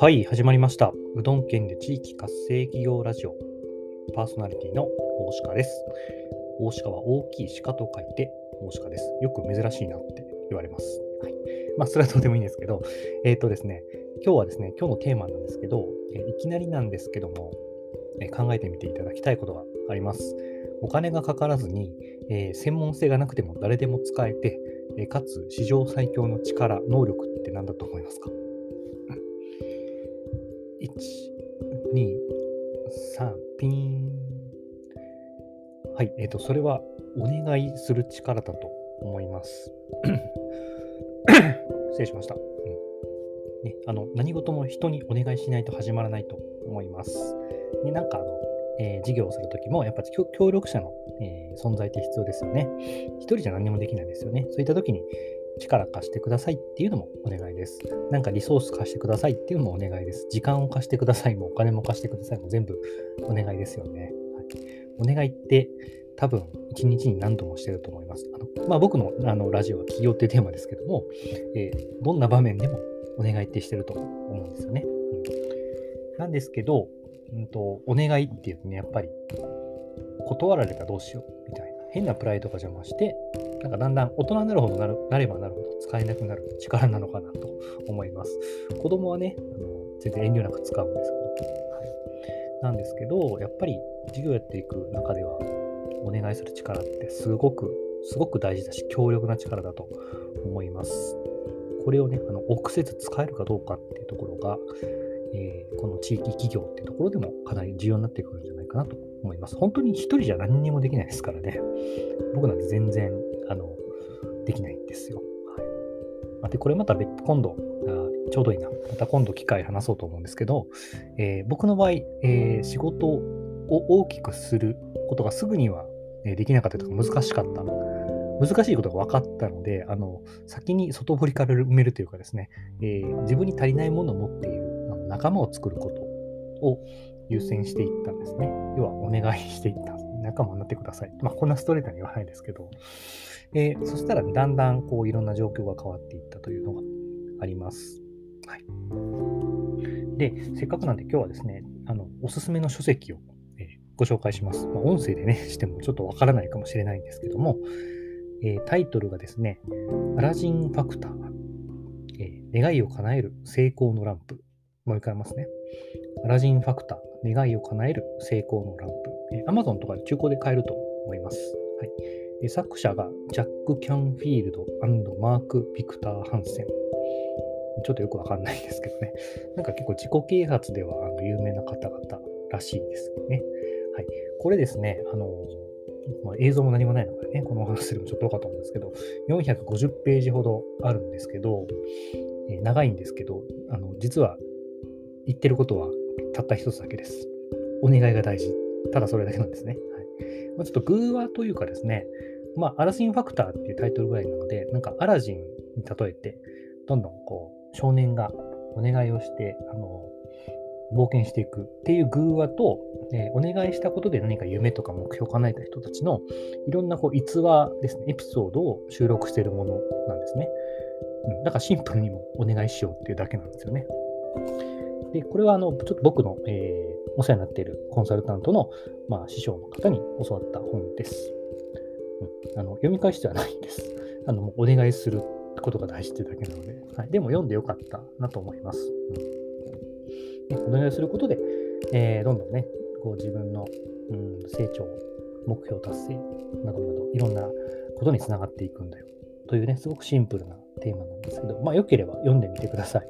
はい、始まりました。うどん県で地域活性企業ラジオ。パーソナリティの大鹿です。大鹿は大きい鹿と書いて大鹿です。よく珍しいなって言われます。はい。まあ、それはどうでもいいんですけど、えっ、ー、とですね、今日はですね、今日のテーマなんですけど、えいきなりなんですけども、え考えてみていただきたいことがあります。お金がかからずに、えー、専門性がなくても誰でも使えて、えかつ史上最強の力、能力って何だと思いますか ?1、2、3、ピン。はい、えっ、ー、と、それはお願いする力だと思います。失礼しました。うんね、あの何事も人にお願いしないと始まらないと思います。ね、なんかあの、えー、事業をするときも、やっぱり協力者の、えー、存在って必要ですよね。一人じゃ何もできないですよね。そういったときに力貸してくださいっていうのもお願いです。なんかリソース貸してくださいっていうのもお願いです。時間を貸してくださいもお金も貸してくださいも全部お願いですよね。はい、お願いって多分一日に何度もしてると思います。あのまあ、僕のあのラジオは企業ってテーマですけども、えー、どんな場面でもお願いってしてると思うんですよね。うん、なんですけど、うんと、お願いっていうとね、やっぱり断られたらどうしようみたいな変なプライドが邪魔して、なんかだんだん大人になるほどなるなればなるほど使えなくなる力なのかなと思います。子供はね、あの全然遠慮なく使うんですけど、はい、なんですけど、やっぱり授業やっていく中では、お願いする力ってすごく、すごく大事だし、強力な力だと思います。これをね、あの臆せず使えるかどうかっていうところが、えー、この地域企業っていうところでもかなり重要になってくるんじゃないかなと思います。本当に一人じゃ何にもできないですからね。僕なんて全然、あの、できないんですよ。はい、で、これまた別今度あ、ちょうどいいな。また今度機会話そうと思うんですけど、えー、僕の場合、えー、仕事を大きくすることがすぐにはできなかったとか難しかった。難しいことが分かったので、あの先に外堀から埋めるというかですね、えー、自分に足りないものを持っている仲間を作ることを優先していったんですね。要はお願いしていった。仲間になってください。まあ、こんなストレートに言わないですけど、えー、そしたらだんだんこういろんな状況が変わっていったというのがあります。はい。で、せっかくなんで今日はですね、あのおすすめの書籍を、え、ご紹介します。まあ、音声でね、してもちょっとわからないかもしれないんですけども、えー、タイトルがですね、アラジンファクター、えー、願いを叶える成功のランプもう一回ますね。アラジンファクター、願いを叶える成功のランプ。え Amazon とかで中古で買えると思います。はい、作者がジャック・キャンフィールドマーク・ビクター・ハンセン。ちょっとよくわかんないですけどね。なんか結構自己啓発ではあの有名な方々らしいですね。はい。これですね、あの、まあ、映像も何もないのでね、このお話するのちょっとどうかと思うんですけど、450ページほどあるんですけど、え長いんですけど、あの実は言ってることはたった一つだけです。お願いが大事。ただそれだけなんですね。はいまあ、ちょっと偶話というかですね、まあ、アラジンファクターっていうタイトルぐらいなので、なんかアラジンに例えて、どんどんこう、少年がお願いをして、あの、冒険していくっていう偶話と、えー、お願いしたことで何か夢とか目標を叶えた人たちのいろんなこう逸話ですね、エピソードを収録しているものなんですね。うん、だからシンプルにもお願いしようっていうだけなんですよね。で、これはあの、ちょっと僕の、えー、お世話になっているコンサルタントの、まあ、師匠の方に教わった本です。うん、あの読み返してはないんです。あのお願いすることが大事ってだけなので、はい、でも読んでよかったなと思います。うん、お願いすることで、えー、どんどんね、こう自分の、うん、成長、目標達成などなど、いろんなことにつながっていくんだよ。というね、すごくシンプルなテーマなんですけど、まあ、よければ読んでみてください。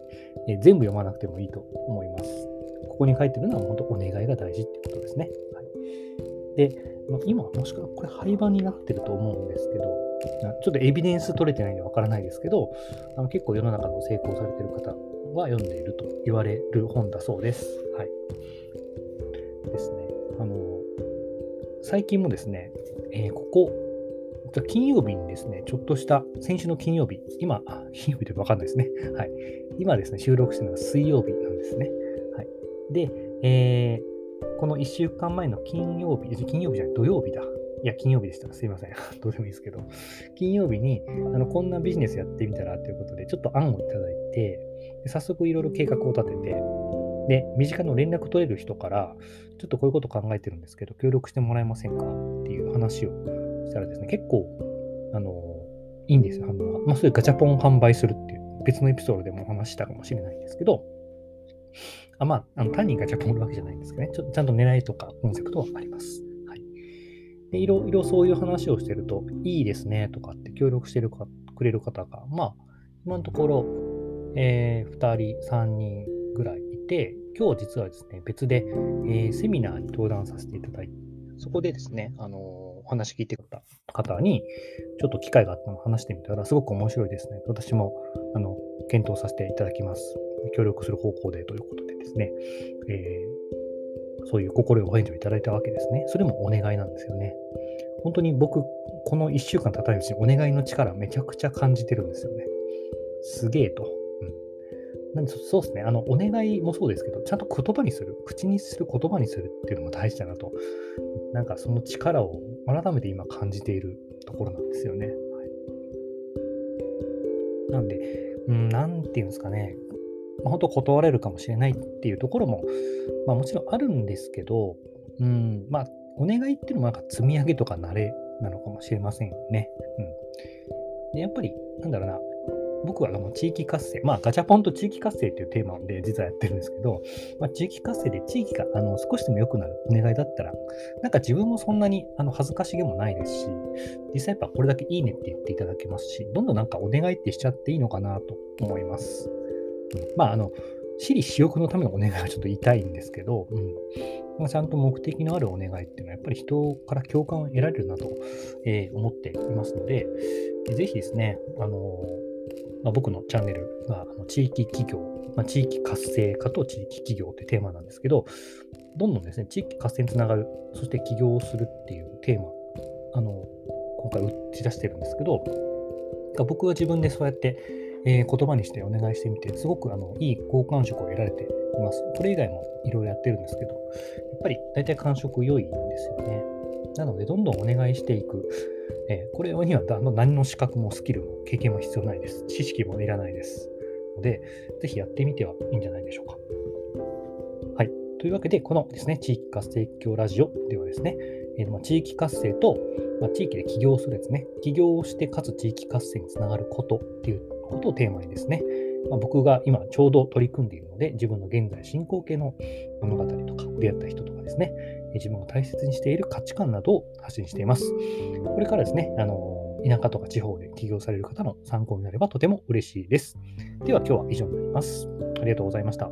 えー、全部読まなくてもいいと思います。ここに書いてるのは本当お願いが大事ってことですね。はい、で、まあ、今もしくはこれ廃盤になってると思うんですけど、ちょっとエビデンス取れてないんでわからないですけど、あの結構世の中の成功されてる方は読んでいると言われる本だそうです。はい。ですね。あの、最近もですね、えー、ここ金曜日にですね、ちょっとした、先週の金曜日、今、金曜日でわかんないですね。はい。今ですね、収録してるのは水曜日なんですね。はい。で、えー、この1週間前の金曜日、金曜日じゃない、土曜日だ。いや、金曜日でした。すいません。どうでもいいですけど、金曜日に、あの、こんなビジネスやってみたらということで、ちょっと案をいただいて、早速いろいろ計画を立てて、で、身近の連絡取れる人から、ちょっとこういうこと考えてるんですけど、協力してもらえませんかっていう話をしたらですね、結構、あの、いいんですよ、反応が。まあ、そういうガチャポン販売するっていう、別のエピソードでも話したかもしれないんですけど、あまあ、あの単にガチャポン売るわけじゃないんですけどね、ちょちゃんと狙いとかコンセプトはあります。はい。で、いろいろそういう話をしてると、いいですねとかって協力してるかくれる方が、まあ、今のところ、えー、2人、3人ぐらいいて、今日実はですね、別で、えー、セミナーに登壇させていただいて、そこでですね、あのー、お話聞いてくれた方に、ちょっと機会があったのを話してみたら、すごく面白いですね。私も、あの、検討させていただきます。協力する方向でということでですね、えー、そういう心よお返事をいただいたわけですね。それもお願いなんですよね。本当に僕、この1週間経たないうちにお願いの力めちゃくちゃ感じてるんですよね。すげえと。なんでそうですね、あの、お願いもそうですけど、ちゃんと言葉にする、口にする言葉にするっていうのも大事だなと、なんかその力を改めて今感じているところなんですよね。はい、なんで、うん、なんていうんですかね、まあ、本当断れるかもしれないっていうところも、まあ、もちろんあるんですけど、うん、まあ、お願いっていうのもなんか積み上げとか慣れなのかもしれませんよね。うん。で、やっぱり、なんだろうな、僕はあの地域活性、まあ、ガチャポンと地域活性っていうテーマで実はやってるんですけど、まあ、地域活性で地域があの少しでも良くなるお願いだったら、なんか自分もそんなにあの恥ずかしげもないですし、実際やっぱこれだけいいねって言っていただけますし、どんどんなんかお願いってしちゃっていいのかなと思います。うん、まあ、あの、私利私欲のためのお願いはちょっと言いたいんですけど、うんまあ、ちゃんと目的のあるお願いっていうのは、やっぱり人から共感を得られるなと、えー、思っていますので、ぜひですね、あのーまあ、僕のチャンネルが地域企業、まあ、地域活性化と地域企業というテーマなんですけど、どんどんですね、地域活性につながる、そして起業をするっていうテーマ、あの、今回打ち出してるんですけど、僕は自分でそうやって、えー、言葉にしてお願いしてみて、すごくあのいい好感触を得られています。これ以外もいろいろやってるんですけど、やっぱり大体感触良いんですよね。なので、どんどんお願いしていく。え、これには何の資格もスキルも経験も必要ないです。知識もいらないです。ので、ぜひやってみてはいいんじゃないでしょうか。はい。というわけで、このですね、地域活性協ラジオではですね、えーま、地域活性と、ま、地域で起業するですね、起業をしてかつ地域活性につながることっていうことをテーマにですね、まあ、僕が今ちょうど取り組んでいるので、自分の現在進行形の物語とか、出会った人とかですね、自分が大切にしている価値観などを発信しています。これからですね、あの田舎とか地方で起業される方の参考になればとても嬉しいです。では今日は以上になります。ありがとうございました。